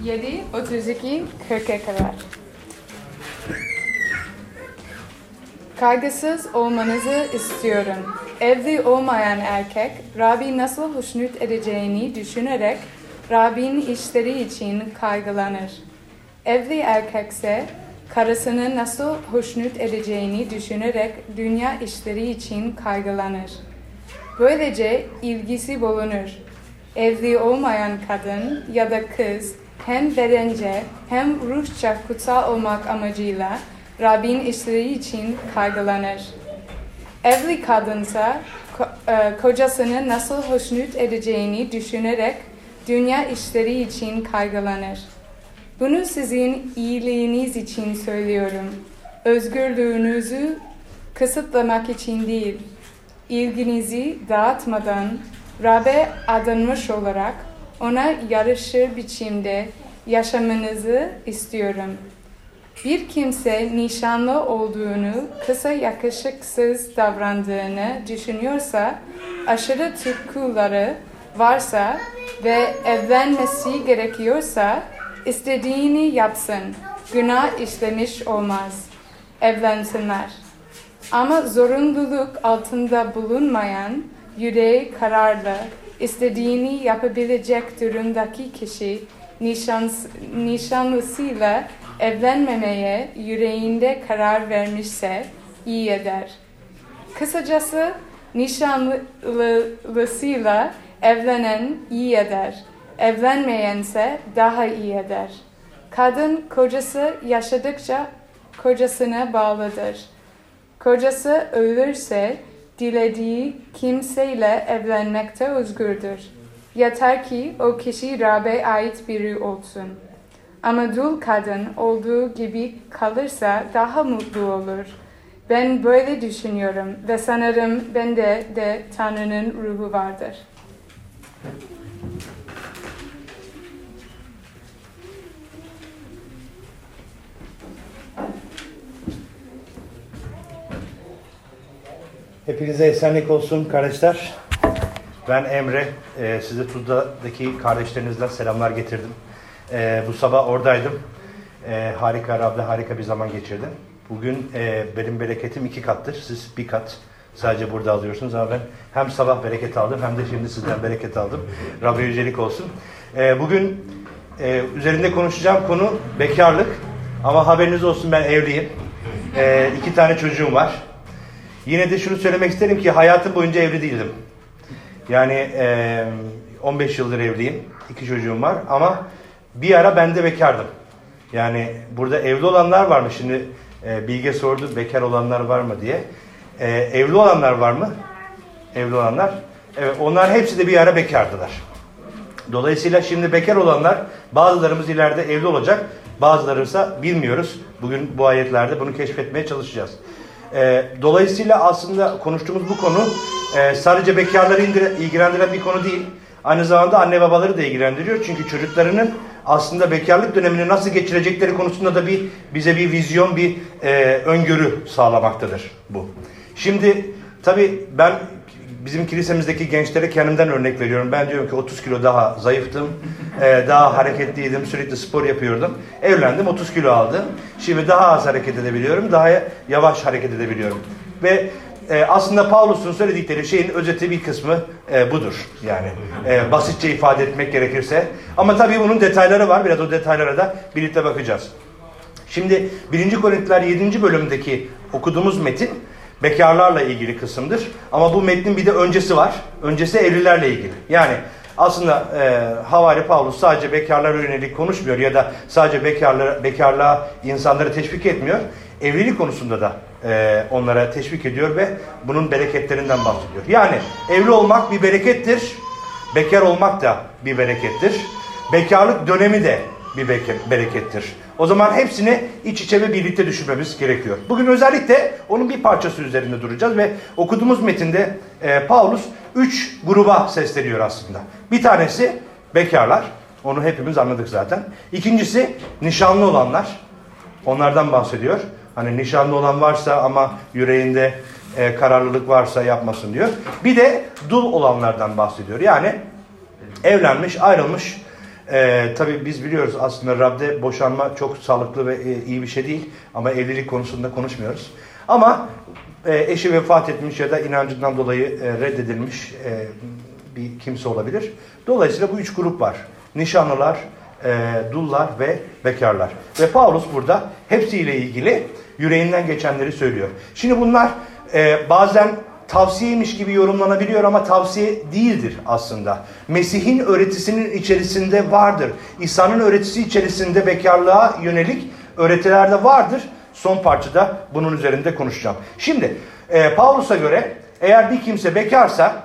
7, 32, 40'a kadar. Kaygısız olmanızı istiyorum. Evli olmayan erkek, Rabbi nasıl hoşnut edeceğini düşünerek Rabbin işleri için kaygılanır. Evli erkekse, karısını nasıl hoşnut edeceğini düşünerek dünya işleri için kaygılanır. Böylece ilgisi bulunur. Evli olmayan kadın ya da kız hem bedence hem ruhça kutsal olmak amacıyla Rabbin işleri için kaygılanır. Evli kadınsa e, kocasını nasıl hoşnut edeceğini düşünerek dünya işleri için kaygılanır. Bunu sizin iyiliğiniz için söylüyorum. Özgürlüğünüzü kısıtlamak için değil, ilginizi dağıtmadan Rab'be adanmış olarak ona yarışır biçimde yaşamanızı istiyorum. Bir kimse nişanlı olduğunu, kısa yakışıksız davrandığını düşünüyorsa, aşırı tutkuları varsa ve evlenmesi gerekiyorsa, istediğini yapsın. Günah işlemiş olmaz. Evlensinler. Ama zorunluluk altında bulunmayan, yüreği kararlı, istediğini yapabilecek durumdaki kişi nişans, nişanlısıyla evlenmemeye yüreğinde karar vermişse iyi eder. Kısacası nişanlısıyla evlenen iyi eder. Evlenmeyense daha iyi eder. Kadın kocası yaşadıkça kocasına bağlıdır. Kocası ölürse dilediği kimseyle evlenmekte özgürdür. Yeter ki o kişi Rab'be ait biri olsun. Ama dul kadın olduğu gibi kalırsa daha mutlu olur. Ben böyle düşünüyorum ve sanırım bende de Tanrı'nın ruhu vardır. Hepinize esenlik olsun kardeşler. Ben Emre. Ee, size Tuzla'daki kardeşlerinizden selamlar getirdim. Ee, bu sabah oradaydım. Ee, harika Rab'da harika bir zaman geçirdim. Bugün e, benim bereketim iki kattır. Siz bir kat sadece burada alıyorsunuz ama ben hem sabah bereket aldım hem de şimdi sizden bereket aldım. Rab'be yücelik olsun. Ee, bugün e, üzerinde konuşacağım konu bekarlık. Ama haberiniz olsun ben evliyim. Ee, iki tane çocuğum var. Yine de şunu söylemek isterim ki hayatım boyunca evli değildim. Yani e, 15 yıldır evliyim. iki çocuğum var ama bir ara ben de bekardım. Yani burada evli olanlar var mı? Şimdi e, Bilge sordu bekar olanlar var mı diye. E, evli olanlar var mı? Evli olanlar. Evet onlar hepsi de bir ara bekardılar. Dolayısıyla şimdi bekar olanlar bazılarımız ileride evli olacak. Bazılarımızsa bilmiyoruz. Bugün bu ayetlerde bunu keşfetmeye çalışacağız. E, dolayısıyla aslında konuştuğumuz bu konu e, sadece bekarları indire, ilgilendiren bir konu değil. Aynı zamanda anne babaları da ilgilendiriyor. Çünkü çocuklarının aslında bekarlık dönemini nasıl geçirecekleri konusunda da bir bize bir vizyon, bir e, öngörü sağlamaktadır bu. Şimdi tabii ben bizim kilisemizdeki gençlere kendimden örnek veriyorum. Ben diyorum ki 30 kilo daha zayıftım, e, daha hareketliydim, sürekli spor yapıyordum. Evlendim, 30 kilo aldım. Şimdi daha az hareket edebiliyorum, daha yavaş hareket edebiliyorum. Ve e, aslında Paulus'un söyledikleri şeyin özeti bir kısmı e, budur. Yani basitçe ifade etmek gerekirse. Ama tabii bunun detayları var. Biraz o detaylara da birlikte bakacağız. Şimdi 1. Korintiler 7. bölümdeki okuduğumuz metin bekarlarla ilgili kısımdır. Ama bu metnin bir de öncesi var. Öncesi evlilerle ilgili. Yani aslında e, Havari Paulus sadece bekarlara yönelik konuşmuyor ya da sadece bekarlara, bekarlığa insanları teşvik etmiyor. Evlilik konusunda da e, onlara teşvik ediyor ve bunun bereketlerinden bahsediyor. Yani evli olmak bir berekettir. Bekar olmak da bir berekettir. Bekarlık dönemi de bir berekettir. O zaman hepsini iç içe ve birlikte düşünmemiz gerekiyor. Bugün özellikle onun bir parçası üzerinde duracağız ve okuduğumuz metinde e, Paulus üç gruba sesleniyor aslında. Bir tanesi bekarlar, onu hepimiz anladık zaten. İkincisi nişanlı olanlar, onlardan bahsediyor. Hani nişanlı olan varsa ama yüreğinde e, kararlılık varsa yapmasın diyor. Bir de dul olanlardan bahsediyor. Yani evlenmiş, ayrılmış, Ee, tabii biz biliyoruz aslında Rab'de boşanma çok sağlıklı ve e, iyi bir şey değil. Ama evlilik konusunda konuşmuyoruz. Ama e, eşi vefat etmiş ya da inancından dolayı e, reddedilmiş e, bir kimse olabilir. Dolayısıyla bu üç grup var. Nişanlılar, e, dullar ve bekarlar. Ve Paulus burada hepsiyle ilgili yüreğinden geçenleri söylüyor. Şimdi bunlar e, bazen tavsiyeymiş gibi yorumlanabiliyor ama tavsiye değildir aslında. Mesih'in öğretisinin içerisinde vardır. İsa'nın öğretisi içerisinde bekarlığa yönelik öğretiler de vardır. Son parçada bunun üzerinde konuşacağım. Şimdi e, Paulus'a göre eğer bir kimse bekarsa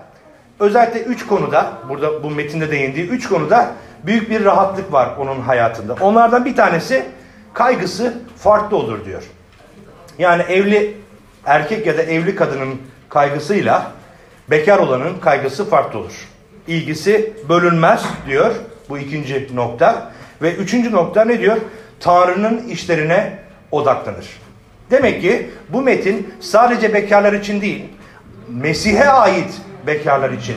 özellikle üç konuda burada bu metinde değindiği üç konuda büyük bir rahatlık var onun hayatında. Onlardan bir tanesi kaygısı farklı olur diyor. Yani evli erkek ya da evli kadının kaygısıyla bekar olanın kaygısı farklı olur. İlgisi bölünmez diyor bu ikinci nokta. Ve üçüncü nokta ne diyor? Tanrı'nın işlerine odaklanır. Demek ki bu metin sadece bekarlar için değil, Mesih'e ait bekarlar için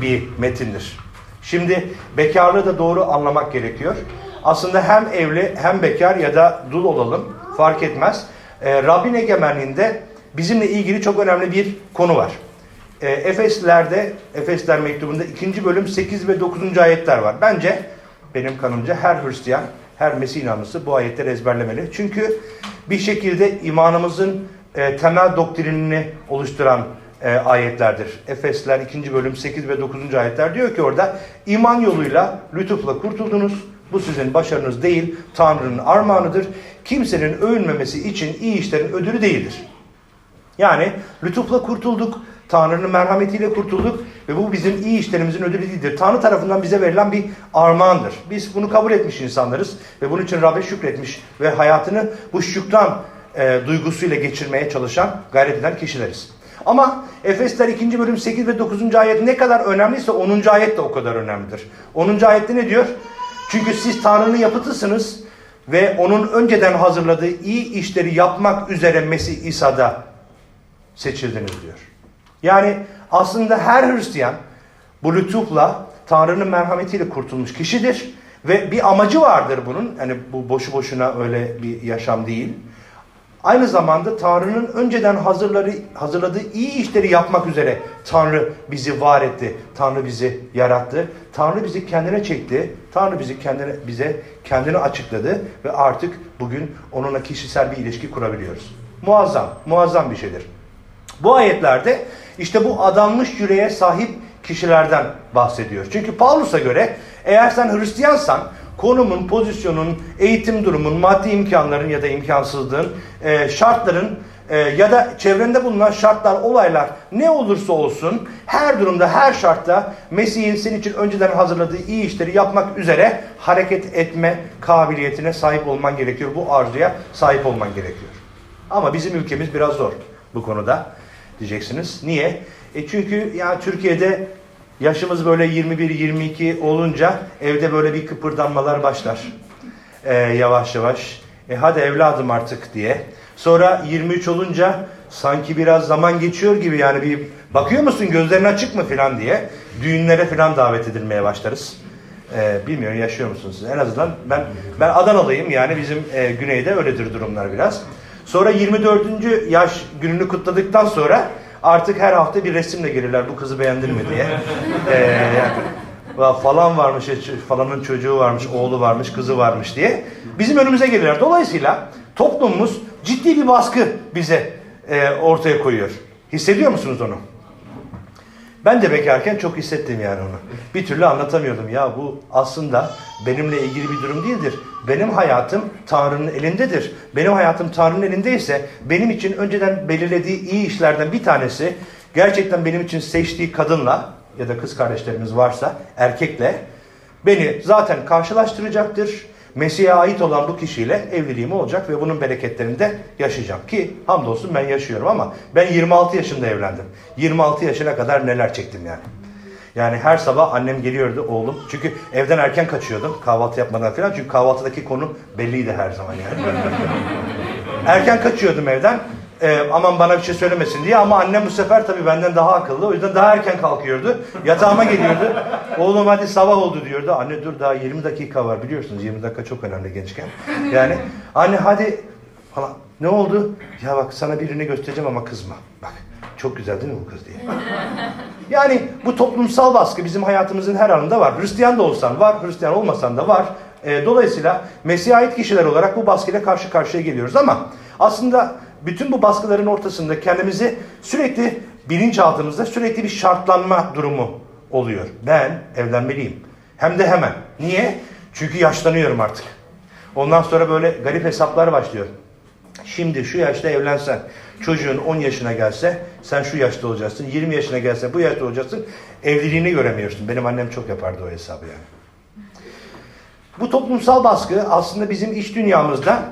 bir metindir. Şimdi bekarlığı da doğru anlamak gerekiyor. Aslında hem evli hem bekar ya da dul olalım fark etmez. E, Rabbin egemenliğinde bizimle ilgili çok önemli bir konu var. E, Efesler'de, Efesler mektubunda ikinci bölüm 8 ve 9. ayetler var. Bence benim kanımca her Hristiyan, her Mesih inanlısı bu ayetleri ezberlemeli. Çünkü bir şekilde imanımızın e, temel doktrinini oluşturan e, ayetlerdir. Efesler 2. bölüm 8 ve 9. ayetler diyor ki orada iman yoluyla lütufla kurtuldunuz. Bu sizin başarınız değil, Tanrı'nın armağanıdır. Kimsenin övünmemesi için iyi işlerin ödülü değildir. Yani lütufla kurtulduk, Tanrı'nın merhametiyle kurtulduk ve bu bizim iyi işlerimizin ödülü değildir. Tanrı tarafından bize verilen bir armağandır. Biz bunu kabul etmiş insanlarız ve bunun için Rab'be şükretmiş ve hayatını bu şükran e, duygusuyla geçirmeye çalışan, gayret eden kişileriz. Ama Efesler 2. bölüm 8 ve 9. ayet ne kadar önemliyse 10. ayet de o kadar önemlidir. 10. ayette ne diyor? Çünkü siz Tanrı'nın yapıtısınız ve onun önceden hazırladığı iyi işleri yapmak üzere Mesih İsa'da seçildiniz diyor. Yani aslında her Hristiyan bu lütufla Tanrı'nın merhametiyle kurtulmuş kişidir. Ve bir amacı vardır bunun. Yani bu boşu boşuna öyle bir yaşam değil. Aynı zamanda Tanrı'nın önceden hazırları, hazırladığı iyi işleri yapmak üzere Tanrı bizi var etti. Tanrı bizi yarattı. Tanrı bizi kendine çekti. Tanrı bizi kendine, bize kendini açıkladı ve artık bugün onunla kişisel bir ilişki kurabiliyoruz. Muazzam, muazzam bir şeydir. Bu ayetlerde işte bu adanmış yüreğe sahip kişilerden bahsediyor. Çünkü Paulus'a göre eğer sen Hristiyansan konumun, pozisyonun, eğitim durumun, maddi imkanların ya da imkansızlığın, e, şartların e, ya da çevrende bulunan şartlar, olaylar ne olursa olsun her durumda, her şartta Mesih'in senin için önceden hazırladığı iyi işleri yapmak üzere hareket etme kabiliyetine sahip olman gerekiyor. Bu arzuya sahip olman gerekiyor. Ama bizim ülkemiz biraz zor bu konuda diyeceksiniz. Niye? E çünkü ya Türkiye'de yaşımız böyle 21-22 olunca evde böyle bir kıpırdanmalar başlar. E, yavaş yavaş. E hadi evladım artık diye. Sonra 23 olunca sanki biraz zaman geçiyor gibi yani bir bakıyor musun gözlerin açık mı filan diye düğünlere filan davet edilmeye başlarız. Ee, bilmiyorum yaşıyor musunuz? En azından ben ben Adanalıyım yani bizim e, güneyde öyledir durumlar biraz. Sonra 24. yaş gününü kutladıktan sonra artık her hafta bir resimle gelirler bu kızı beğendin mi diye. Ee, yani, falan varmış, falanın çocuğu varmış, oğlu varmış, kızı varmış diye. Bizim önümüze gelirler. Dolayısıyla toplumumuz ciddi bir baskı bize e, ortaya koyuyor. Hissediyor musunuz onu? Ben de bekarken çok hissettim yani onu. Bir türlü anlatamıyordum. Ya bu aslında benimle ilgili bir durum değildir. Benim hayatım Tanrı'nın elindedir. Benim hayatım Tanrı'nın elindeyse benim için önceden belirlediği iyi işlerden bir tanesi gerçekten benim için seçtiği kadınla ya da kız kardeşlerimiz varsa erkekle beni zaten karşılaştıracaktır. Mesih'e ait olan bu kişiyle evliliğim olacak ve bunun bereketlerini de yaşayacağım. Ki hamdolsun ben yaşıyorum ama ben 26 yaşında evlendim. 26 yaşına kadar neler çektim yani. Yani her sabah annem geliyordu oğlum. Çünkü evden erken kaçıyordum kahvaltı yapmadan falan. Çünkü kahvaltıdaki konu belliydi her zaman yani. erken kaçıyordum evden. Ee, aman bana bir şey söylemesin diye ama annem bu sefer tabii benden daha akıllı. O yüzden daha erken kalkıyordu. Yatağıma geliyordu. Oğlum hadi sabah oldu diyordu. Anne dur daha 20 dakika var biliyorsunuz. 20 dakika çok önemli gençken. Yani anne hadi falan. Ne oldu? Ya bak sana birini göstereceğim ama kızma. Bak çok güzel değil mi bu kız diye. Yani bu toplumsal baskı bizim hayatımızın her anında var. Hristiyan da olsan var, Hristiyan olmasan da var. E, dolayısıyla Mesih'e ait kişiler olarak bu baskıyla karşı karşıya geliyoruz ama aslında bütün bu baskıların ortasında kendimizi sürekli bilinçaltımızda sürekli bir şartlanma durumu oluyor. Ben evlenmeliyim. Hem de hemen. Niye? Çünkü yaşlanıyorum artık. Ondan sonra böyle garip hesaplar başlıyor. Şimdi şu yaşta evlensen, çocuğun 10 yaşına gelse sen şu yaşta olacaksın. 20 yaşına gelse bu yaşta olacaksın. Evliliğini göremiyorsun. Benim annem çok yapardı o hesabı yani. Bu toplumsal baskı aslında bizim iç dünyamızda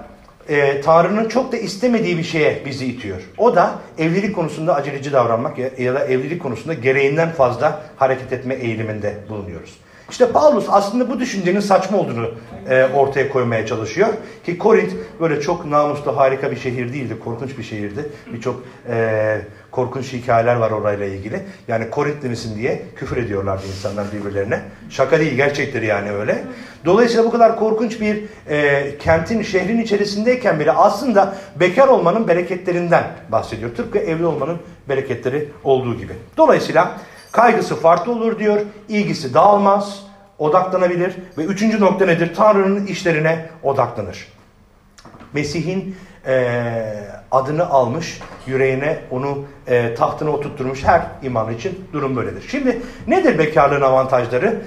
e, Tanrı'nın çok da istemediği bir şeye bizi itiyor. O da evlilik konusunda aceleci davranmak ya, ya da evlilik konusunda gereğinden fazla hareket etme eğiliminde bulunuyoruz. İşte Paulus aslında bu düşüncenin saçma olduğunu e, ortaya koymaya çalışıyor. Ki Korint böyle çok namuslu harika bir şehir değildi, korkunç bir şehirdi. Birçok e, korkunç hikayeler var orayla ilgili. Yani Korintli misin diye küfür ediyorlardı insanlar birbirlerine. Şaka değil, gerçektir yani öyle. Dolayısıyla bu kadar korkunç bir e, kentin, şehrin içerisindeyken bile aslında bekar olmanın bereketlerinden bahsediyor. Tıpkı evli olmanın bereketleri olduğu gibi. Dolayısıyla Kaygısı farklı olur diyor, ilgisi dağılmaz, odaklanabilir ve üçüncü nokta nedir? Tanrı'nın işlerine odaklanır. Mesih'in e, adını almış, yüreğine onu e, tahtına oturtturmuş her iman için durum böyledir. Şimdi nedir bekarlığın avantajları?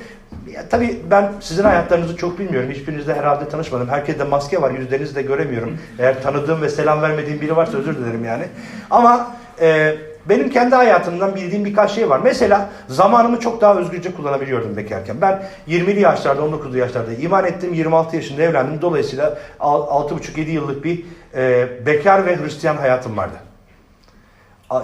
Ya, tabii ben sizin hayatlarınızı çok bilmiyorum. Hiçbirinizle herhalde tanışmadım. Herkeste maske var. Yüzlerinizi de göremiyorum. Eğer tanıdığım ve selam vermediğim biri varsa özür dilerim yani. Ama e, benim kendi hayatımdan bildiğim birkaç şey var. Mesela zamanımı çok daha özgürce kullanabiliyordum bekarken. Ben 20'li yaşlarda, 19'lu yaşlarda iman ettim. 26 yaşında evlendim. Dolayısıyla 6,5-7 yıllık bir e, bekar ve Hristiyan hayatım vardı.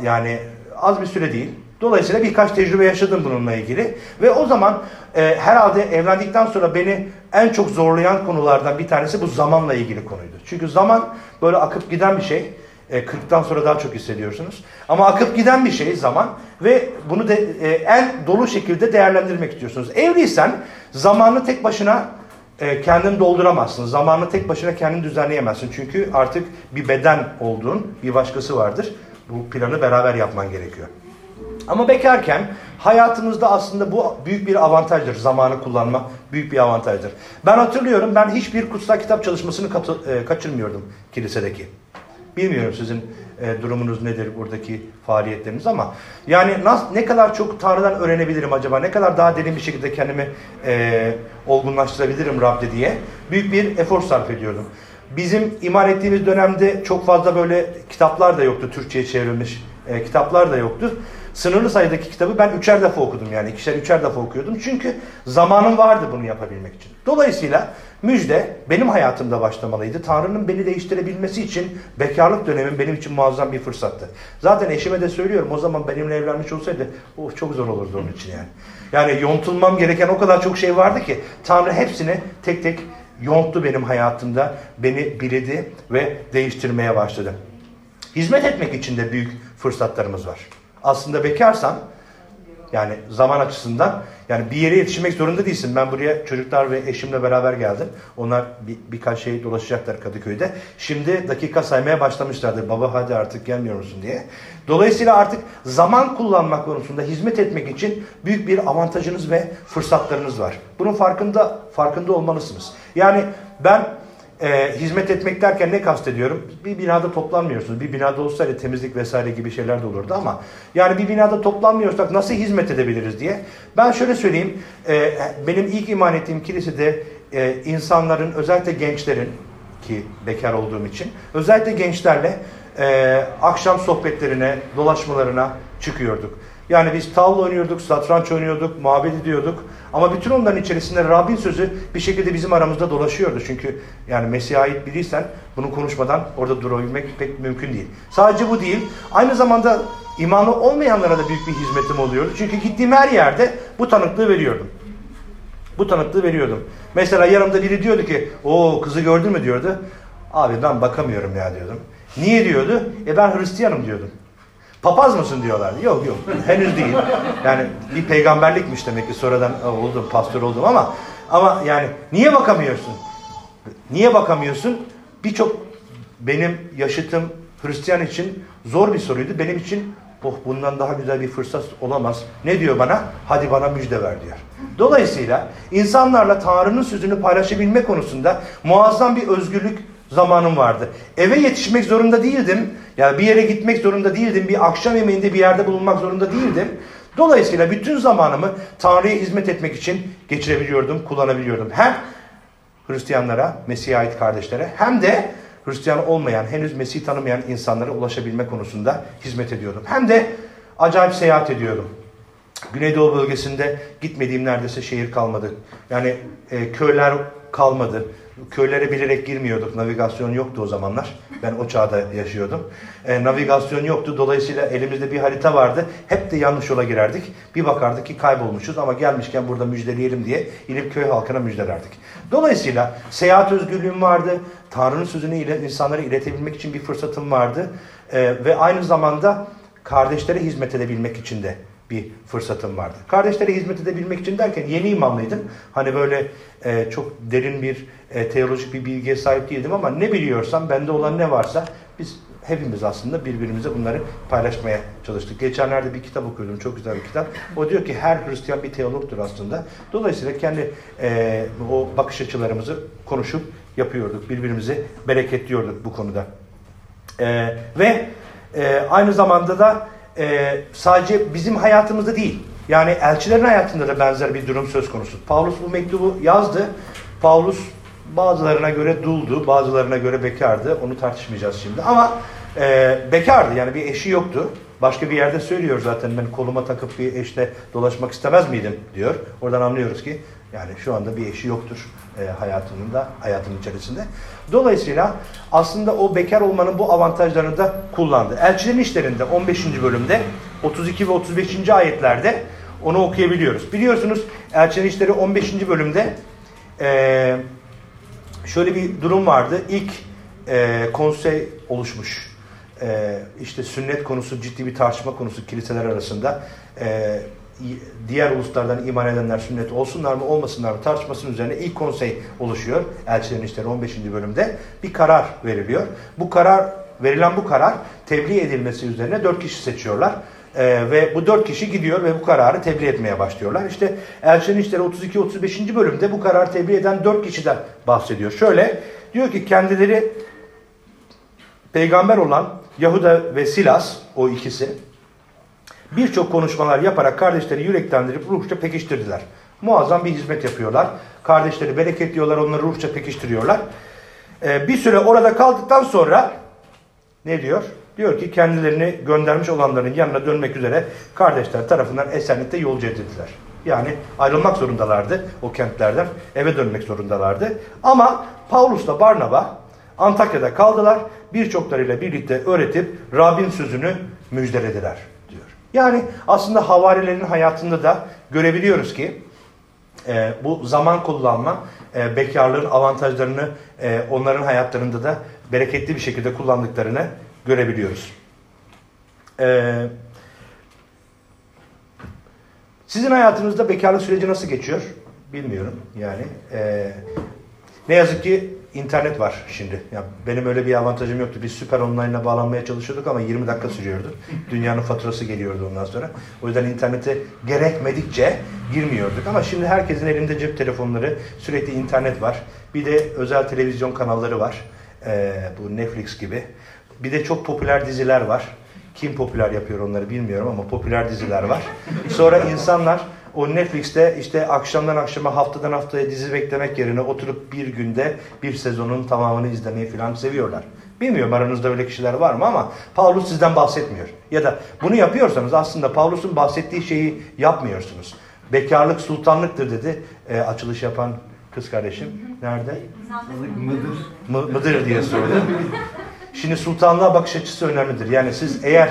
Yani az bir süre değil. Dolayısıyla birkaç tecrübe yaşadım bununla ilgili. Ve o zaman e, herhalde evlendikten sonra beni en çok zorlayan konulardan bir tanesi bu zamanla ilgili konuydu. Çünkü zaman böyle akıp giden bir şey. E, 40'tan sonra daha çok hissediyorsunuz. Ama akıp giden bir şey zaman ve bunu de e, en dolu şekilde değerlendirmek istiyorsunuz. Evliysen zamanı tek başına e, kendin dolduramazsın. Zamanı tek başına kendin düzenleyemezsin. Çünkü artık bir beden olduğun bir başkası vardır. Bu planı beraber yapman gerekiyor. Ama bekarken hayatımızda aslında bu büyük bir avantajdır. Zamanı kullanma büyük bir avantajdır. Ben hatırlıyorum ben hiçbir kutsal kitap çalışmasını e, kaçırmıyordum kilisedeki. Bilmiyorum sizin e, durumunuz nedir buradaki faaliyetleriniz ama yani nasıl, ne kadar çok Tanrı'dan öğrenebilirim acaba? Ne kadar daha derin bir şekilde kendimi e, olgunlaştırabilirim Rab'de diye büyük bir efor sarf ediyordum. Bizim iman ettiğimiz dönemde çok fazla böyle kitaplar da yoktu. Türkçe'ye çevrilmiş e, kitaplar da yoktu. Sınırlı sayıdaki kitabı ben üçer defa okudum yani. ikişer üçer defa okuyordum. Çünkü zamanım vardı bunu yapabilmek için. Dolayısıyla müjde benim hayatımda başlamalıydı. Tanrı'nın beni değiştirebilmesi için bekarlık dönemim benim için muazzam bir fırsattı. Zaten eşime de söylüyorum o zaman benimle evlenmiş olsaydı oh, çok zor olurdu onun için yani. Yani yontulmam gereken o kadar çok şey vardı ki Tanrı hepsini tek tek yonttu benim hayatımda. Beni biledi ve değiştirmeye başladı. Hizmet etmek için de büyük fırsatlarımız var. Aslında bekarsan yani zaman açısından yani bir yere yetişmek zorunda değilsin. Ben buraya çocuklar ve eşimle beraber geldim. Onlar bir, birkaç şey dolaşacaklar Kadıköy'de. Şimdi dakika saymaya başlamışlardır. Baba hadi artık gelmiyor musun diye. Dolayısıyla artık zaman kullanmak konusunda hizmet etmek için büyük bir avantajınız ve fırsatlarınız var. Bunun farkında farkında olmalısınız. Yani ben e, hizmet etmek derken ne kastediyorum? Bir binada toplanmıyorsunuz. Bir binada olsaydı temizlik vesaire gibi şeyler de olurdu ama yani bir binada toplanmıyorsak nasıl hizmet edebiliriz diye. Ben şöyle söyleyeyim. E, benim ilk iman ettiğim kilisede e, insanların özellikle gençlerin ki bekar olduğum için özellikle gençlerle e, akşam sohbetlerine, dolaşmalarına çıkıyorduk. Yani biz tavla oynuyorduk, satranç oynuyorduk, muhabbet ediyorduk. Ama bütün onların içerisinde Rabbin sözü bir şekilde bizim aramızda dolaşıyordu. Çünkü yani Mesih'e ait biriysen bunu konuşmadan orada durabilmek pek mümkün değil. Sadece bu değil. Aynı zamanda imanı olmayanlara da büyük bir hizmetim oluyordu. Çünkü gittiğim her yerde bu tanıklığı veriyordum. Bu tanıklığı veriyordum. Mesela yanımda biri diyordu ki o kızı gördün mü diyordu. Abi ben bakamıyorum ya diyordum. Niye diyordu? E ben Hristiyanım diyordum. Papaz mısın diyorlardı. Yok yok henüz değil. Yani bir peygamberlikmiş demek ki sonradan oldum pastör oldum ama ama yani niye bakamıyorsun? Niye bakamıyorsun? Birçok benim yaşıtım Hristiyan için zor bir soruydu. Benim için oh bundan daha güzel bir fırsat olamaz. Ne diyor bana? Hadi bana müjde ver diyor. Dolayısıyla insanlarla Tanrı'nın sözünü paylaşabilme konusunda muazzam bir özgürlük zamanım vardı. Eve yetişmek zorunda değildim. Yani bir yere gitmek zorunda değildim. Bir akşam yemeğinde bir yerde bulunmak zorunda değildim. Dolayısıyla bütün zamanımı Tanrı'ya hizmet etmek için geçirebiliyordum, kullanabiliyordum. Hem Hristiyanlara, Mesih'e ait kardeşlere hem de Hristiyan olmayan, henüz Mesih tanımayan insanlara ulaşabilme konusunda hizmet ediyordum. Hem de acayip seyahat ediyordum. Güneydoğu bölgesinde gitmediğim neredeyse şehir kalmadı. Yani e, köyler kalmadı. Köylere bilerek girmiyorduk. Navigasyon yoktu o zamanlar. Ben o çağda yaşıyordum. E, navigasyon yoktu. Dolayısıyla elimizde bir harita vardı. Hep de yanlış yola girerdik. Bir bakardık ki kaybolmuşuz ama gelmişken burada müjdeleyelim diye inip köy halkına müjdelerdik. Dolayısıyla seyahat özgürlüğüm vardı. Tanrı'nın sözünü ile insanlara iletebilmek için bir fırsatım vardı. E, ve aynı zamanda kardeşlere hizmet edebilmek için de bir fırsatım vardı. Kardeşlere hizmet edebilmek için derken yeni imamlıydım. Hani böyle e, çok derin bir e, teolojik bir bilgiye sahip değildim ama ne biliyorsam bende olan ne varsa biz hepimiz aslında birbirimize bunları paylaşmaya çalıştık. Geçenlerde bir kitap okuyordum, çok güzel bir kitap. O diyor ki her Hristiyan bir teologtur aslında. Dolayısıyla kendi e, o bakış açılarımızı konuşup yapıyorduk. Birbirimizi bereketliyorduk bu konuda. E, ve e, aynı zamanda da e, sadece bizim hayatımızda değil, yani elçilerin hayatında da benzer bir durum söz konusu. Paulus bu mektubu yazdı. Paulus bazılarına göre duldu, bazılarına göre bekardı. Onu tartışmayacağız şimdi. Ama e, bekardı yani bir eşi yoktu. Başka bir yerde söylüyor zaten ben koluma takıp bir eşle dolaşmak istemez miydim diyor. Oradan anlıyoruz ki yani şu anda bir eşi yoktur e, hayatının da hayatının içerisinde. Dolayısıyla aslında o bekar olmanın bu avantajlarını da kullandı. Elçilerin işlerinde 15. bölümde 32 ve 35. ayetlerde onu okuyabiliyoruz. Biliyorsunuz Elçilerin işleri 15. bölümde e, şöyle bir durum vardı. İlk e, konsey oluşmuş. İşte sünnet konusu ciddi bir tartışma konusu kiliseler arasında. E, diğer uluslardan iman edenler sünnet olsunlar mı olmasınlar mı tartışmasının üzerine ilk konsey oluşuyor. Elçilerin işleri 15. bölümde bir karar veriliyor. Bu karar verilen bu karar tebliğ edilmesi üzerine dört kişi seçiyorlar. Ee, ve bu dört kişi gidiyor ve bu kararı tebliğ etmeye başlıyorlar. İşte Elçilerin İşleri 32-35. bölümde bu kararı tebliğ eden dört kişiden bahsediyor. Şöyle diyor ki kendileri peygamber olan Yahuda ve Silas o ikisi birçok konuşmalar yaparak kardeşleri yüreklendirip ruhça pekiştirdiler. Muazzam bir hizmet yapıyorlar. Kardeşleri bereketliyorlar, onları ruhça pekiştiriyorlar. Ee, bir süre orada kaldıktan sonra ne diyor? Diyor ki kendilerini göndermiş olanların yanına dönmek üzere kardeşler tarafından Esenlik'te yolcu edildiler. Yani ayrılmak zorundalardı o kentlerden, eve dönmek zorundalardı. Ama Paulus'la Barnaba Antakya'da kaldılar. Birçoklarıyla birlikte öğretip Rabbin sözünü müjdelediler. Yani aslında havarilerin hayatında da görebiliyoruz ki e, bu zaman kullanma e, bekarlığın avantajlarını e, onların hayatlarında da bereketli bir şekilde kullandıklarını görebiliyoruz. Ee, sizin hayatınızda bekarlık süreci nasıl geçiyor? Bilmiyorum yani. E, ne yazık ki internet var şimdi. Yani benim öyle bir avantajım yoktu. Biz süper online'la bağlanmaya çalışıyorduk ama 20 dakika sürüyordu. Dünyanın faturası geliyordu ondan sonra. O yüzden internete gerekmedikçe girmiyorduk. Ama şimdi herkesin elinde cep telefonları, sürekli internet var. Bir de özel televizyon kanalları var. Ee, bu Netflix gibi. Bir de çok popüler diziler var. Kim popüler yapıyor onları bilmiyorum ama popüler diziler var. Sonra insanlar o Netflix'te işte akşamdan akşama haftadan haftaya dizi beklemek yerine oturup bir günde bir sezonun tamamını izlemeyi falan seviyorlar. Bilmiyorum aranızda öyle kişiler var mı ama Paulus sizden bahsetmiyor. Ya da bunu yapıyorsanız aslında Paulus'un bahsettiği şeyi yapmıyorsunuz. Bekarlık sultanlıktır dedi e, açılış yapan kız kardeşim. Nerede? Mıdır. M- mıdır diye sordu. Şimdi sultanlığa bakış açısı önemlidir. Yani siz eğer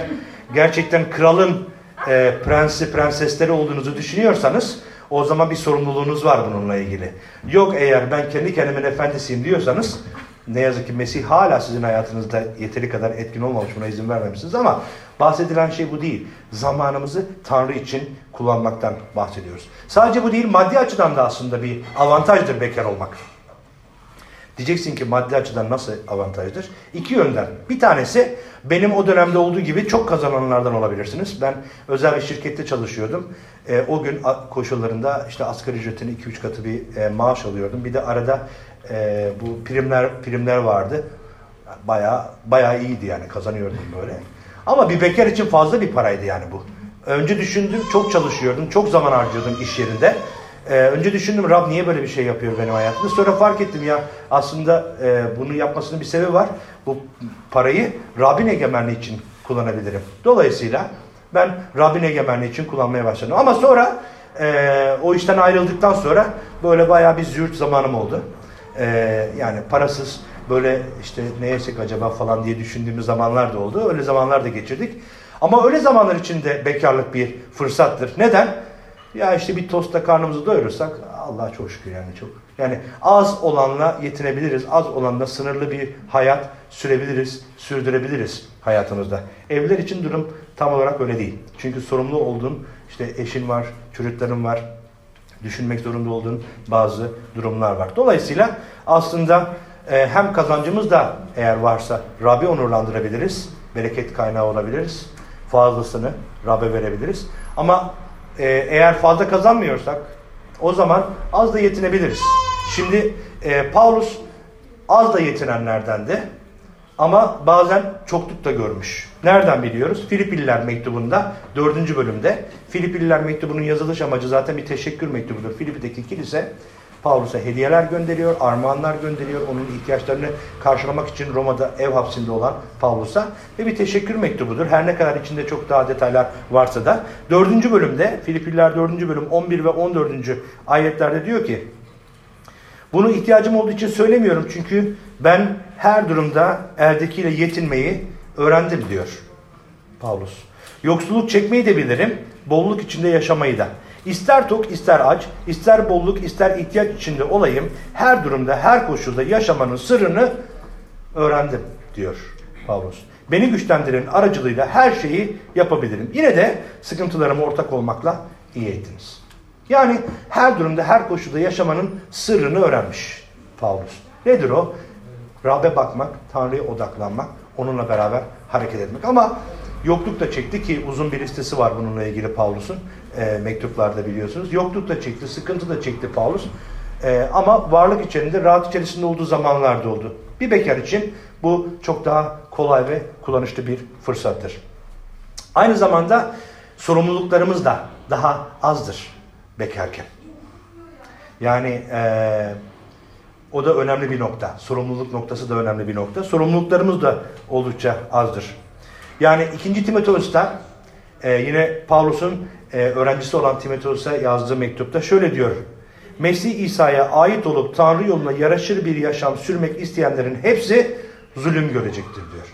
gerçekten kralın e, prensi, prensesleri olduğunuzu düşünüyorsanız o zaman bir sorumluluğunuz var bununla ilgili. Yok eğer ben kendi kendimin efendisiyim diyorsanız ne yazık ki Mesih hala sizin hayatınızda yeteri kadar etkin olmamış buna izin vermemişsiniz ama bahsedilen şey bu değil. Zamanımızı Tanrı için kullanmaktan bahsediyoruz. Sadece bu değil maddi açıdan da aslında bir avantajdır bekar olmak. Diyeceksin ki maddi açıdan nasıl avantajdır? İki yönden. Bir tanesi benim o dönemde olduğu gibi çok kazananlardan olabilirsiniz. Ben özel bir şirkette çalışıyordum. E, o gün koşullarında işte asgari ücretin 2-3 katı bir e, maaş alıyordum. Bir de arada e, bu primler primler vardı. Baya baya iyiydi yani kazanıyordum böyle. Ama bir bekar için fazla bir paraydı yani bu. Önce düşündüm çok çalışıyordum, çok zaman harcıyordum iş yerinde. Ee, önce düşündüm Rab niye böyle bir şey yapıyor benim hayatımda. Sonra fark ettim ya aslında e, bunu yapmasının bir sebebi var. Bu parayı Rabbin egemenliği için kullanabilirim. Dolayısıyla ben Rabbin egemenliği için kullanmaya başladım. Ama sonra e, o işten ayrıldıktan sonra böyle bayağı bir züğürt zamanım oldu. E, yani parasız böyle işte ne yesek acaba falan diye düşündüğümüz zamanlar da oldu. Öyle zamanlar da geçirdik. Ama öyle zamanlar için de bekarlık bir fırsattır. Neden? Ya işte bir tosta karnımızı doyurursak Allah'a çok şükür yani çok. Yani az olanla yetinebiliriz. Az olanla sınırlı bir hayat sürebiliriz, sürdürebiliriz hayatımızda. Evler için durum tam olarak öyle değil. Çünkü sorumlu olduğun işte eşin var, çocukların var. Düşünmek zorunda olduğun bazı durumlar var. Dolayısıyla aslında e, hem kazancımız da eğer varsa Rabbi onurlandırabiliriz. Bereket kaynağı olabiliriz. Fazlasını Rab'be verebiliriz. Ama e, eğer fazla kazanmıyorsak o zaman az da yetinebiliriz. Şimdi e, Paulus az da yetinenlerden de ama bazen çokluk da görmüş. Nereden biliyoruz? Filipililer mektubunda dördüncü bölümde Filipililer mektubunun yazılış amacı zaten bir teşekkür mektubudur. Filip'teki kilise Paulus'a hediyeler gönderiyor, armağanlar gönderiyor. Onun ihtiyaçlarını karşılamak için Roma'da ev hapsinde olan Paulus'a ve bir teşekkür mektubudur. Her ne kadar içinde çok daha detaylar varsa da. Dördüncü bölümde, Filipliler dördüncü bölüm 11 ve 14. ayetlerde diyor ki bunu ihtiyacım olduğu için söylemiyorum çünkü ben her durumda eldekiyle yetinmeyi öğrendim diyor Paulus. Yoksulluk çekmeyi de bilirim, bolluk içinde yaşamayı da. İster tok, ister aç, ister bolluk, ister ihtiyaç içinde olayım. Her durumda, her koşulda yaşamanın sırrını öğrendim diyor Pavlos. Beni güçlendiren aracılığıyla her şeyi yapabilirim. Yine de sıkıntılarıma ortak olmakla iyi ettiniz. Yani her durumda, her koşulda yaşamanın sırrını öğrenmiş Pavlos. Nedir o? Rab'be bakmak, Tanrı'ya odaklanmak, onunla beraber hareket etmek. Ama yokluk da çekti ki uzun bir listesi var bununla ilgili Pavlus'un e, mektuplarda biliyorsunuz. Yokluk da çekti, sıkıntı da çekti Paulus. E, ama varlık içerisinde, rahat içerisinde olduğu zamanlarda oldu. Bir bekar için bu çok daha kolay ve kullanışlı bir fırsattır. Aynı zamanda sorumluluklarımız da daha azdır bekarken. Yani e, o da önemli bir nokta. Sorumluluk noktası da önemli bir nokta. Sorumluluklarımız da oldukça azdır. Yani 2. Timoteus'ta e, yine Paulus'un e, öğrencisi olan Timoteus'a yazdığı mektupta şöyle diyor. Mesih İsa'ya ait olup Tanrı yoluna yaraşır bir yaşam sürmek isteyenlerin hepsi zulüm görecektir diyor.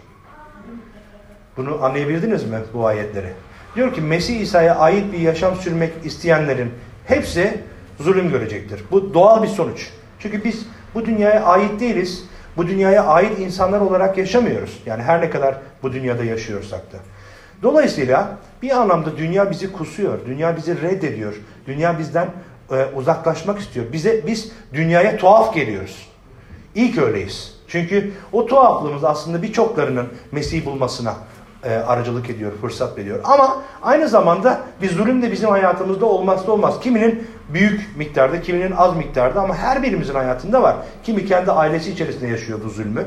Bunu anlayabildiniz mi bu ayetleri? Diyor ki Mesih İsa'ya ait bir yaşam sürmek isteyenlerin hepsi zulüm görecektir. Bu doğal bir sonuç. Çünkü biz bu dünyaya ait değiliz. Bu dünyaya ait insanlar olarak yaşamıyoruz. Yani her ne kadar bu dünyada yaşıyorsak da. Dolayısıyla bir anlamda dünya bizi kusuyor. Dünya bizi reddediyor. Dünya bizden e, uzaklaşmak istiyor. Bize Biz dünyaya tuhaf geliyoruz. İlk öyleyiz. Çünkü o tuhaflığımız aslında birçoklarının Mesih bulmasına e, aracılık ediyor, fırsat veriyor. Ama aynı zamanda bir zulüm de bizim hayatımızda olmazsa olmaz. Kiminin büyük miktarda, kiminin az miktarda ama her birimizin hayatında var. Kimi kendi ailesi içerisinde yaşıyor bu zulmü.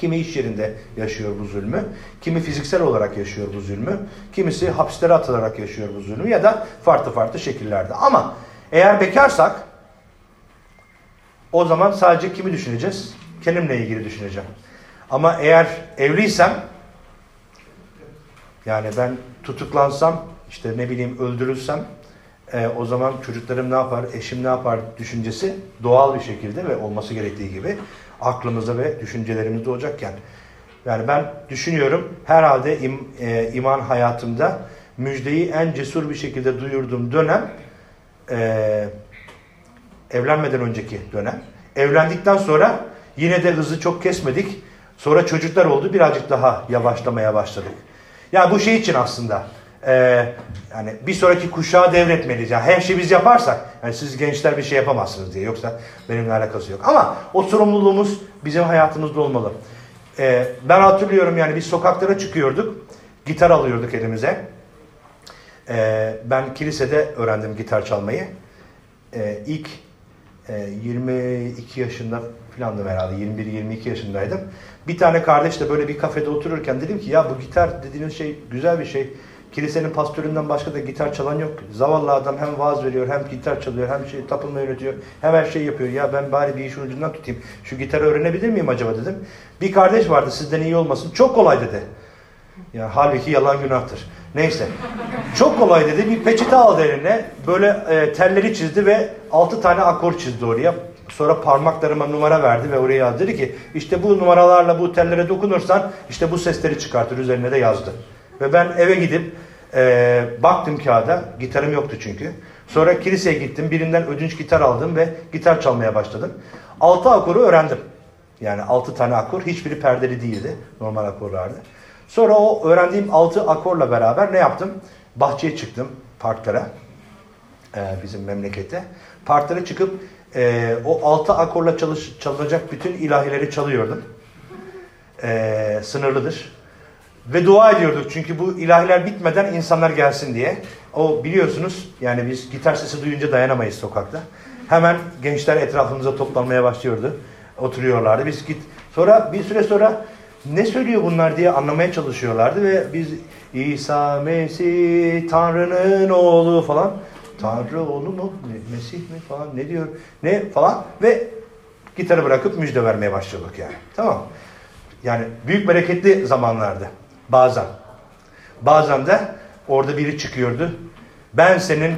Kimi iş yerinde yaşıyor bu zulmü. Kimi fiziksel olarak yaşıyor bu zulmü. Kimisi hapislere atılarak yaşıyor bu zulmü ya da farklı farklı şekillerde. Ama eğer bekarsak o zaman sadece kimi düşüneceğiz? Kendimle ilgili düşüneceğim. Ama eğer evliysem yani ben tutuklansam işte ne bileyim öldürülsem e, o zaman çocuklarım ne yapar, eşim ne yapar düşüncesi doğal bir şekilde ve olması gerektiği gibi aklımızda ve düşüncelerimizde olacakken. Yani ben düşünüyorum herhalde im, e, iman hayatımda müjdeyi en cesur bir şekilde duyurduğum dönem e, evlenmeden önceki dönem. Evlendikten sonra yine de hızı çok kesmedik. Sonra çocuklar oldu birazcık daha yavaşlamaya başladık. Yani bu şey için aslında e, yani bir sonraki kuşağa devretmeliyiz. Yani her şeyi biz yaparsak yani siz gençler bir şey yapamazsınız diye yoksa benimle alakası yok. Ama o sorumluluğumuz bizim hayatımızda olmalı. E, ben hatırlıyorum yani biz sokaklara çıkıyorduk. Gitar alıyorduk elimize. E, ben kilisede öğrendim gitar çalmayı. E, ilk e, 22 yaşında falandım herhalde. 21-22 yaşındaydım. Bir tane kardeşle böyle bir kafede otururken dedim ki ya bu gitar dediğiniz şey güzel bir şey. Kilisenin pastöründen başka da gitar çalan yok. Zavallı adam hem vaaz veriyor hem gitar çalıyor hem şey tapınma yönetiyor hem her şey yapıyor. Ya ben bari bir işin ucundan tutayım. Şu gitarı öğrenebilir miyim acaba dedim. Bir kardeş vardı sizden iyi olmasın. Çok kolay dedi. Ya halbuki yalan günahtır. Neyse. Çok kolay dedi. Bir peçete aldı eline. Böyle e, telleri çizdi ve altı tane akor çizdi oraya. Sonra parmaklarıma numara verdi ve oraya yazdı. Dedi ki işte bu numaralarla bu tellere dokunursan işte bu sesleri çıkartır. Üzerine de yazdı. Ve ben eve gidip e, baktım kağıda. Gitarım yoktu çünkü. Sonra kiliseye gittim. Birinden ödünç gitar aldım ve gitar çalmaya başladım. Altı akoru öğrendim. Yani altı tane akor. Hiçbiri perdeli değildi. Normal akorlardı. Sonra o öğrendiğim altı akorla beraber ne yaptım? Bahçeye çıktım parklara. E, bizim memlekette. Parklara çıkıp e, o altı akorla çalış, çalınacak bütün ilahileri çalıyordum. E, sınırlıdır. Ve dua ediyorduk çünkü bu ilahiler bitmeden insanlar gelsin diye. O biliyorsunuz yani biz gitar sesi duyunca dayanamayız sokakta. Hemen gençler etrafımıza toplanmaya başlıyordu. Oturuyorlardı. Biz git sonra bir süre sonra ne söylüyor bunlar diye anlamaya çalışıyorlardı ve biz İsa Mesih Tanrı'nın oğlu falan Tanrı oğlu mu? Mesih mi falan ne diyor? Ne falan ve gitarı bırakıp müjde vermeye başladık yani. Tamam. Yani büyük bereketli zamanlardı. Bazen. Bazen de orada biri çıkıyordu. Ben senin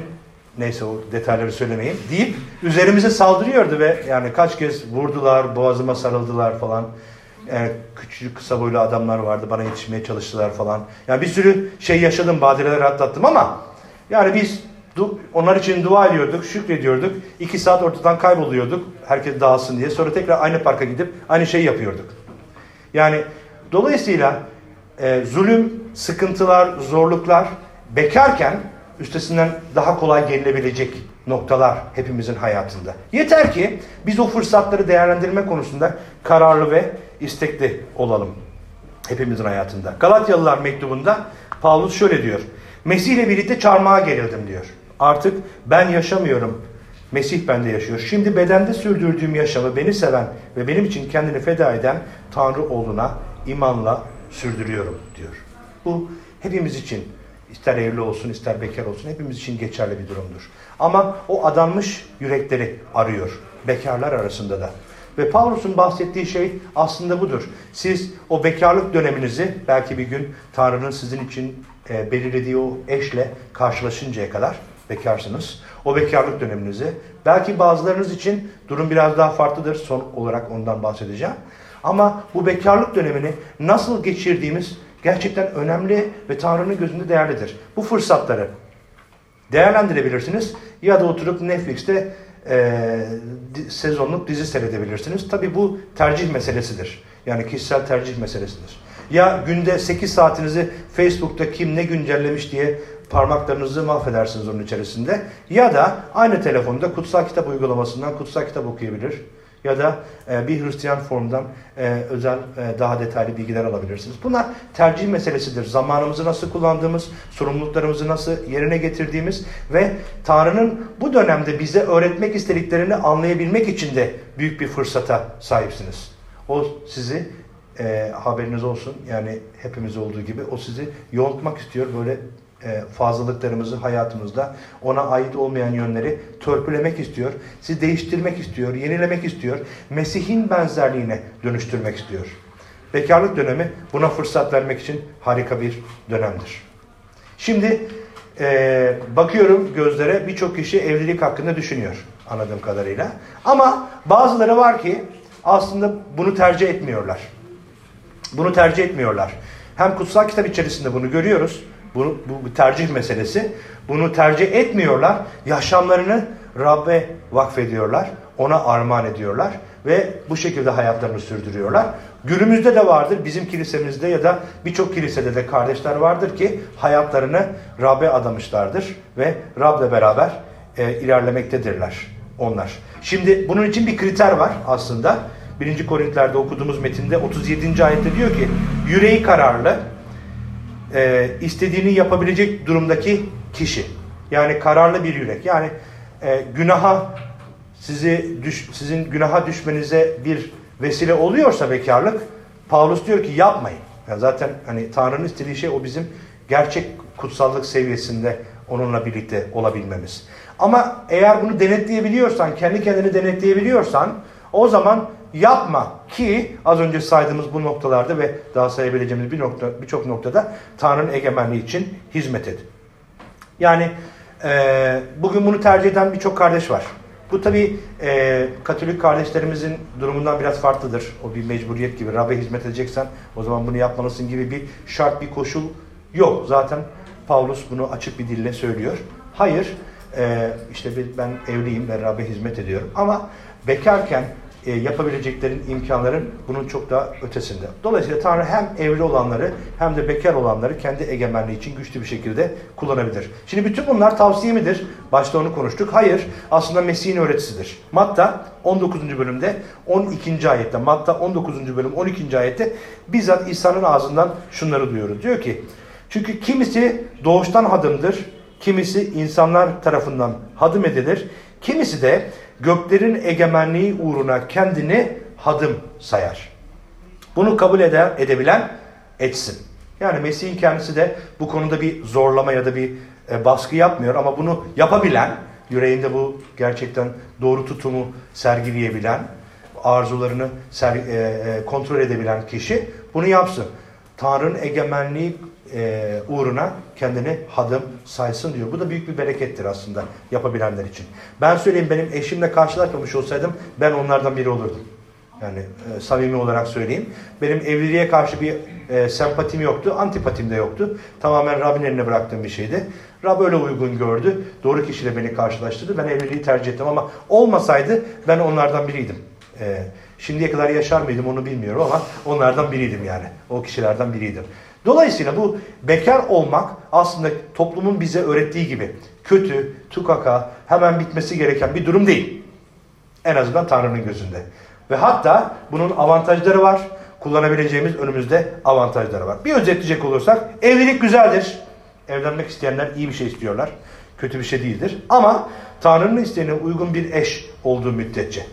neyse o detayları söylemeyeyim deyip üzerimize saldırıyordu ve yani kaç kez vurdular, boğazıma sarıldılar falan. Yani küçük kısa boylu adamlar vardı bana yetişmeye çalıştılar falan. Yani bir sürü şey yaşadım, badireler atlattım ama yani biz onlar için dua ediyorduk, şükrediyorduk. İki saat ortadan kayboluyorduk. Herkes dağılsın diye. Sonra tekrar aynı parka gidip aynı şeyi yapıyorduk. Yani dolayısıyla e, zulüm, sıkıntılar, zorluklar bekarken üstesinden daha kolay gelinebilecek noktalar hepimizin hayatında. Yeter ki biz o fırsatları değerlendirme konusunda kararlı ve istekli olalım hepimizin hayatında. Galatyalılar mektubunda Paulus şöyle diyor. Mesih ile birlikte çarmıha gerildim diyor. Artık ben yaşamıyorum. Mesih bende yaşıyor. Şimdi bedende sürdürdüğüm yaşamı beni seven ve benim için kendini feda eden Tanrı oğluna imanla sürdürüyorum diyor. Bu hepimiz için ister evli olsun ister bekar olsun hepimiz için geçerli bir durumdur. Ama o adanmış yürekleri arıyor. Bekarlar arasında da. Ve Pavlus'un bahsettiği şey aslında budur. Siz o bekarlık döneminizi belki bir gün Tanrı'nın sizin için e, belirlediği o eşle karşılaşıncaya kadar bekarsınız. O bekarlık döneminizi belki bazılarınız için durum biraz daha farklıdır. Son olarak ondan bahsedeceğim. Ama bu bekarlık dönemini nasıl geçirdiğimiz gerçekten önemli ve Tanrı'nın gözünde değerlidir. Bu fırsatları değerlendirebilirsiniz ya da oturup Netflix'te e, sezonluk dizi seyredebilirsiniz. Tabi bu tercih meselesidir. Yani kişisel tercih meselesidir. Ya günde 8 saatinizi Facebook'ta kim ne güncellemiş diye parmaklarınızı mahvedersiniz onun içerisinde. Ya da aynı telefonda kutsal kitap uygulamasından kutsal kitap okuyabilir ya da e, bir Hristiyan formdan e, özel e, daha detaylı bilgiler alabilirsiniz. Bunlar tercih meselesidir. Zamanımızı nasıl kullandığımız, sorumluluklarımızı nasıl yerine getirdiğimiz ve Tanrı'nın bu dönemde bize öğretmek istediklerini anlayabilmek için de büyük bir fırsata sahipsiniz. O sizi e, haberiniz olsun yani hepimiz olduğu gibi o sizi yontmak istiyor böyle fazlalıklarımızı hayatımızda ona ait olmayan yönleri törpülemek istiyor. Sizi değiştirmek istiyor, yenilemek istiyor. Mesih'in benzerliğine dönüştürmek istiyor. Bekarlık dönemi buna fırsat vermek için harika bir dönemdir. Şimdi e, bakıyorum gözlere birçok kişi evlilik hakkında düşünüyor anladığım kadarıyla. Ama bazıları var ki aslında bunu tercih etmiyorlar. Bunu tercih etmiyorlar. Hem kutsal kitap içerisinde bunu görüyoruz. Bunu, bu bir tercih meselesi. Bunu tercih etmiyorlar. Yaşamlarını Rabbe vakfediyorlar. Ona armağan ediyorlar. ve bu şekilde hayatlarını sürdürüyorlar. Günümüzde de vardır bizim kilisemizde ya da birçok kilisede de kardeşler vardır ki hayatlarını Rab'be adamışlardır ve Rab'le beraber e, ilerlemektedirler onlar. Şimdi bunun için bir kriter var aslında. 1. Korintlerde okuduğumuz metinde 37. ayette diyor ki yüreği kararlı, e, istediğini yapabilecek durumdaki kişi. Yani kararlı bir yürek. Yani e, günaha sizi düş, sizin günaha düşmenize bir vesile oluyorsa bekarlık Paulus diyor ki yapmayın. Yani zaten hani Tanrı'nın istediği şey o bizim gerçek kutsallık seviyesinde onunla birlikte olabilmemiz. Ama eğer bunu denetleyebiliyorsan, kendi kendini denetleyebiliyorsan o zaman yapma ki az önce saydığımız bu noktalarda ve daha sayabileceğimiz bir nokta birçok noktada Tanrı'nın egemenliği için hizmet et. Yani e, bugün bunu tercih eden birçok kardeş var. Bu tabi e, Katolik kardeşlerimizin durumundan biraz farklıdır. O bir mecburiyet gibi. Rab'be hizmet edeceksen o zaman bunu yapmalısın gibi bir şart, bir koşul yok. Zaten Paulus bunu açık bir dille söylüyor. Hayır, e, işte ben evliyim ve Rab'be hizmet ediyorum. Ama bekarken e, yapabileceklerin, imkanların bunun çok daha ötesinde. Dolayısıyla Tanrı hem evli olanları hem de bekar olanları kendi egemenliği için güçlü bir şekilde kullanabilir. Şimdi bütün bunlar tavsiye midir? Başta onu konuştuk. Hayır, aslında Mesih'in öğretisidir. Matta 19. bölümde 12. ayette, Matta 19. bölüm 12. ayette bizzat İsa'nın ağzından şunları duyuyoruz. Diyor ki, çünkü kimisi doğuştan hadımdır, kimisi insanlar tarafından hadım edilir, kimisi de göklerin egemenliği uğruna kendini hadım sayar. Bunu kabul eder, edebilen etsin. Yani Mesih'in kendisi de bu konuda bir zorlama ya da bir e, baskı yapmıyor ama bunu yapabilen, yüreğinde bu gerçekten doğru tutumu sergileyebilen, arzularını ser, e, e, kontrol edebilen kişi bunu yapsın. Tanrı'nın egemenliği e, uğruna kendini hadım saysın diyor. Bu da büyük bir berekettir aslında yapabilenler için. Ben söyleyeyim benim eşimle karşılaşmamış olsaydım ben onlardan biri olurdum. Yani e, samimi olarak söyleyeyim. Benim evliliğe karşı bir e, sempatim yoktu, antipatim de yoktu. Tamamen Rabbin eline bıraktığım bir şeydi. Rab öyle uygun gördü. Doğru kişiyle beni karşılaştırdı. Ben evliliği tercih ettim ama olmasaydı ben onlardan biriydim. E, şimdiye kadar yaşar mıydım onu bilmiyorum ama onlardan biriydim yani. O kişilerden biriydim. Dolayısıyla bu bekar olmak aslında toplumun bize öğrettiği gibi kötü, tukaka, hemen bitmesi gereken bir durum değil. En azından Tanrı'nın gözünde. Ve hatta bunun avantajları var. Kullanabileceğimiz önümüzde avantajları var. Bir özetleyecek olursak evlilik güzeldir. Evlenmek isteyenler iyi bir şey istiyorlar. Kötü bir şey değildir. Ama Tanrı'nın isteğine uygun bir eş olduğu müddetçe.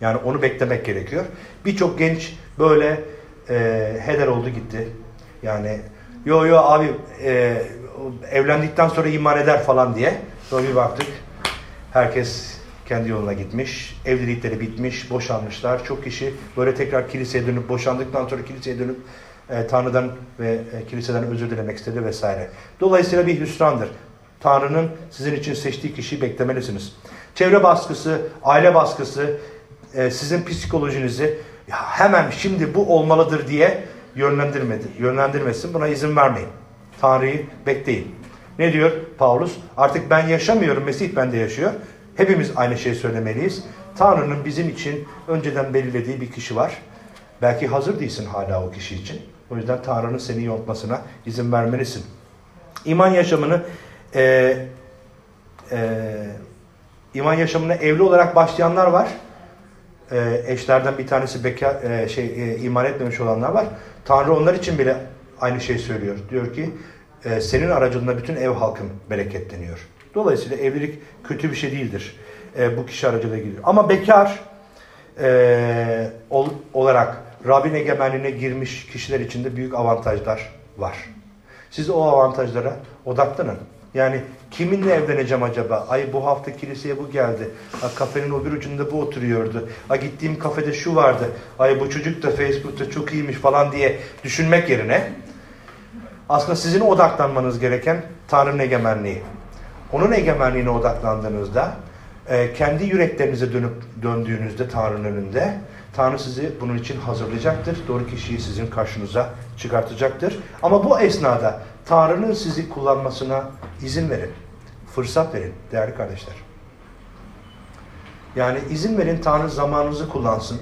Yani onu beklemek gerekiyor. Birçok genç böyle e, heder oldu gitti. Yani yo yo abi e, evlendikten sonra iman eder falan diye. Sonra bir baktık herkes kendi yoluna gitmiş. Evlilikleri bitmiş, boşanmışlar. Çok kişi böyle tekrar kiliseye dönüp boşandıktan sonra kiliseye dönüp e, Tanrı'dan ve e, kiliseden özür dilemek istedi vesaire. Dolayısıyla bir hüsrandır. Tanrı'nın sizin için seçtiği kişiyi beklemelisiniz. Çevre baskısı, aile baskısı, e, sizin psikolojinizi ya hemen şimdi bu olmalıdır diye yönlendirmedi, yönlendirmesin. Buna izin vermeyin. Tanrı'yı bekleyin. Ne diyor Paulus? Artık ben yaşamıyorum, Mesih bende yaşıyor. Hepimiz aynı şeyi söylemeliyiz. Tanrı'nın bizim için önceden belirlediği bir kişi var. Belki hazır değilsin hala o kişi için. O yüzden Tanrı'nın seni yontmasına izin vermelisin. İman yaşamını e, e, iman yaşamına evli olarak başlayanlar var. E, eşlerden bir tanesi bekar, e, şey e, iman etmemiş olanlar var. Tanrı onlar için bile aynı şey söylüyor. Diyor ki e, senin aracılığında bütün ev halkın bereketleniyor. Dolayısıyla evlilik kötü bir şey değildir. E, bu kişi aracılığıyla gidiyor. Ama bekar e, ol, olarak Rabbin egemenliğine girmiş kişiler için de büyük avantajlar var. Siz o avantajlara odaklanın. Yani kiminle evleneceğim acaba? Ay bu hafta kiliseye bu geldi. Ha, kafenin o bir ucunda bu oturuyordu. Ha, gittiğim kafede şu vardı. Ay bu çocuk da Facebook'ta çok iyiymiş falan diye düşünmek yerine aslında sizin odaklanmanız gereken Tanrı'nın egemenliği. Onun egemenliğine odaklandığınızda e, kendi yüreklerinize dönüp döndüğünüzde Tanrı'nın önünde Tanrı sizi bunun için hazırlayacaktır. Doğru kişiyi sizin karşınıza çıkartacaktır. Ama bu esnada Tanrı'nın sizi kullanmasına izin verin. Fırsat verin değerli kardeşler. Yani izin verin Tanrı zamanınızı kullansın.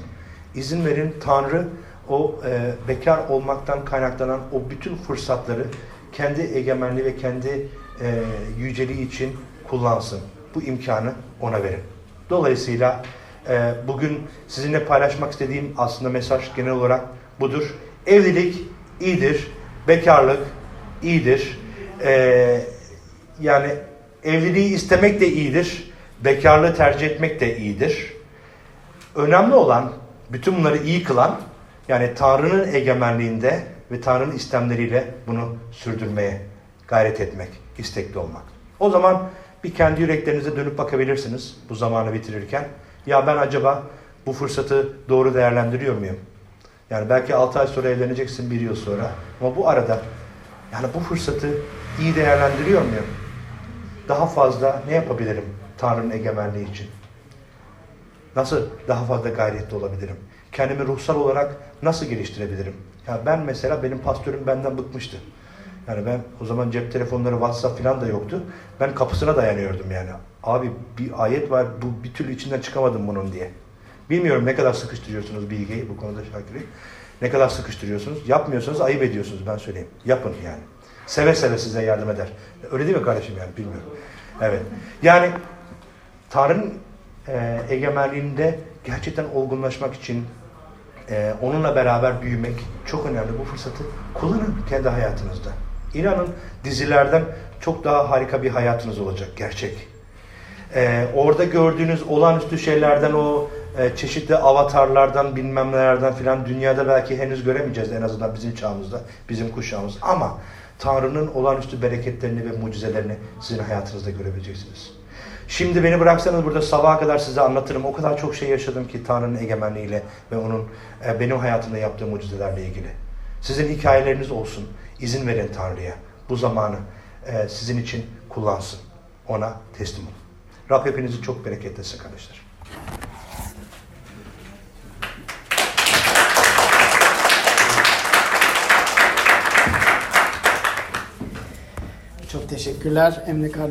İzin verin Tanrı o e, bekar olmaktan kaynaklanan o bütün fırsatları kendi egemenliği ve kendi e, yüceliği için kullansın. Bu imkanı ona verin. Dolayısıyla e, bugün sizinle paylaşmak istediğim aslında mesaj genel olarak budur. Evlilik iyidir, bekarlık iyidir. E, yani evliliği istemek de iyidir, bekarlığı tercih etmek de iyidir. Önemli olan, bütün bunları iyi kılan, yani Tanrı'nın egemenliğinde ve Tanrı'nın istemleriyle bunu sürdürmeye gayret etmek, istekli olmak. O zaman bir kendi yüreklerinize dönüp bakabilirsiniz bu zamanı bitirirken. Ya ben acaba bu fırsatı doğru değerlendiriyor muyum? Yani belki 6 ay sonra evleneceksin, bir yıl sonra. Ama bu arada yani bu fırsatı iyi değerlendiriyor muyum? Daha fazla ne yapabilirim Tanrı'nın egemenliği için? Nasıl daha fazla gayretli olabilirim? Kendimi ruhsal olarak nasıl geliştirebilirim? Ya ben mesela benim pastörüm benden bıkmıştı. Yani ben o zaman cep telefonları, WhatsApp falan da yoktu. Ben kapısına dayanıyordum yani. Abi bir ayet var, bu bir türlü içinden çıkamadım bunun diye. Bilmiyorum ne kadar sıkıştırıyorsunuz bilgiyi bu konuda Şakir'i. Ne kadar sıkıştırıyorsunuz. Yapmıyorsanız ayıp ediyorsunuz ben söyleyeyim. Yapın yani. Seve seve size yardım eder. Öyle değil mi kardeşim yani bilmiyorum. Evet. Yani Tanrı'nın e, egemenliğinde gerçekten olgunlaşmak için e, onunla beraber büyümek çok önemli. Bu fırsatı kullanın kendi hayatınızda. İnanın dizilerden çok daha harika bir hayatınız olacak. Gerçek. E, orada gördüğünüz olağanüstü şeylerden o e, çeşitli avatarlardan bilmem nelerden filan dünyada belki henüz göremeyeceğiz en azından bizim çağımızda, bizim kuşağımız. Ama Tanrı'nın olağanüstü bereketlerini ve mucizelerini sizin hayatınızda görebileceksiniz. Şimdi beni bıraksanız burada sabaha kadar size anlatırım. O kadar çok şey yaşadım ki Tanrı'nın egemenliğiyle ve onun e, benim hayatımda yaptığı mucizelerle ilgili. Sizin hikayeleriniz olsun. İzin verin Tanrı'ya. Bu zamanı e, sizin için kullansın. Ona teslim olun. Rab hepinizi çok bereketlesin kardeşler. Çok teşekkürler Emre kardeş.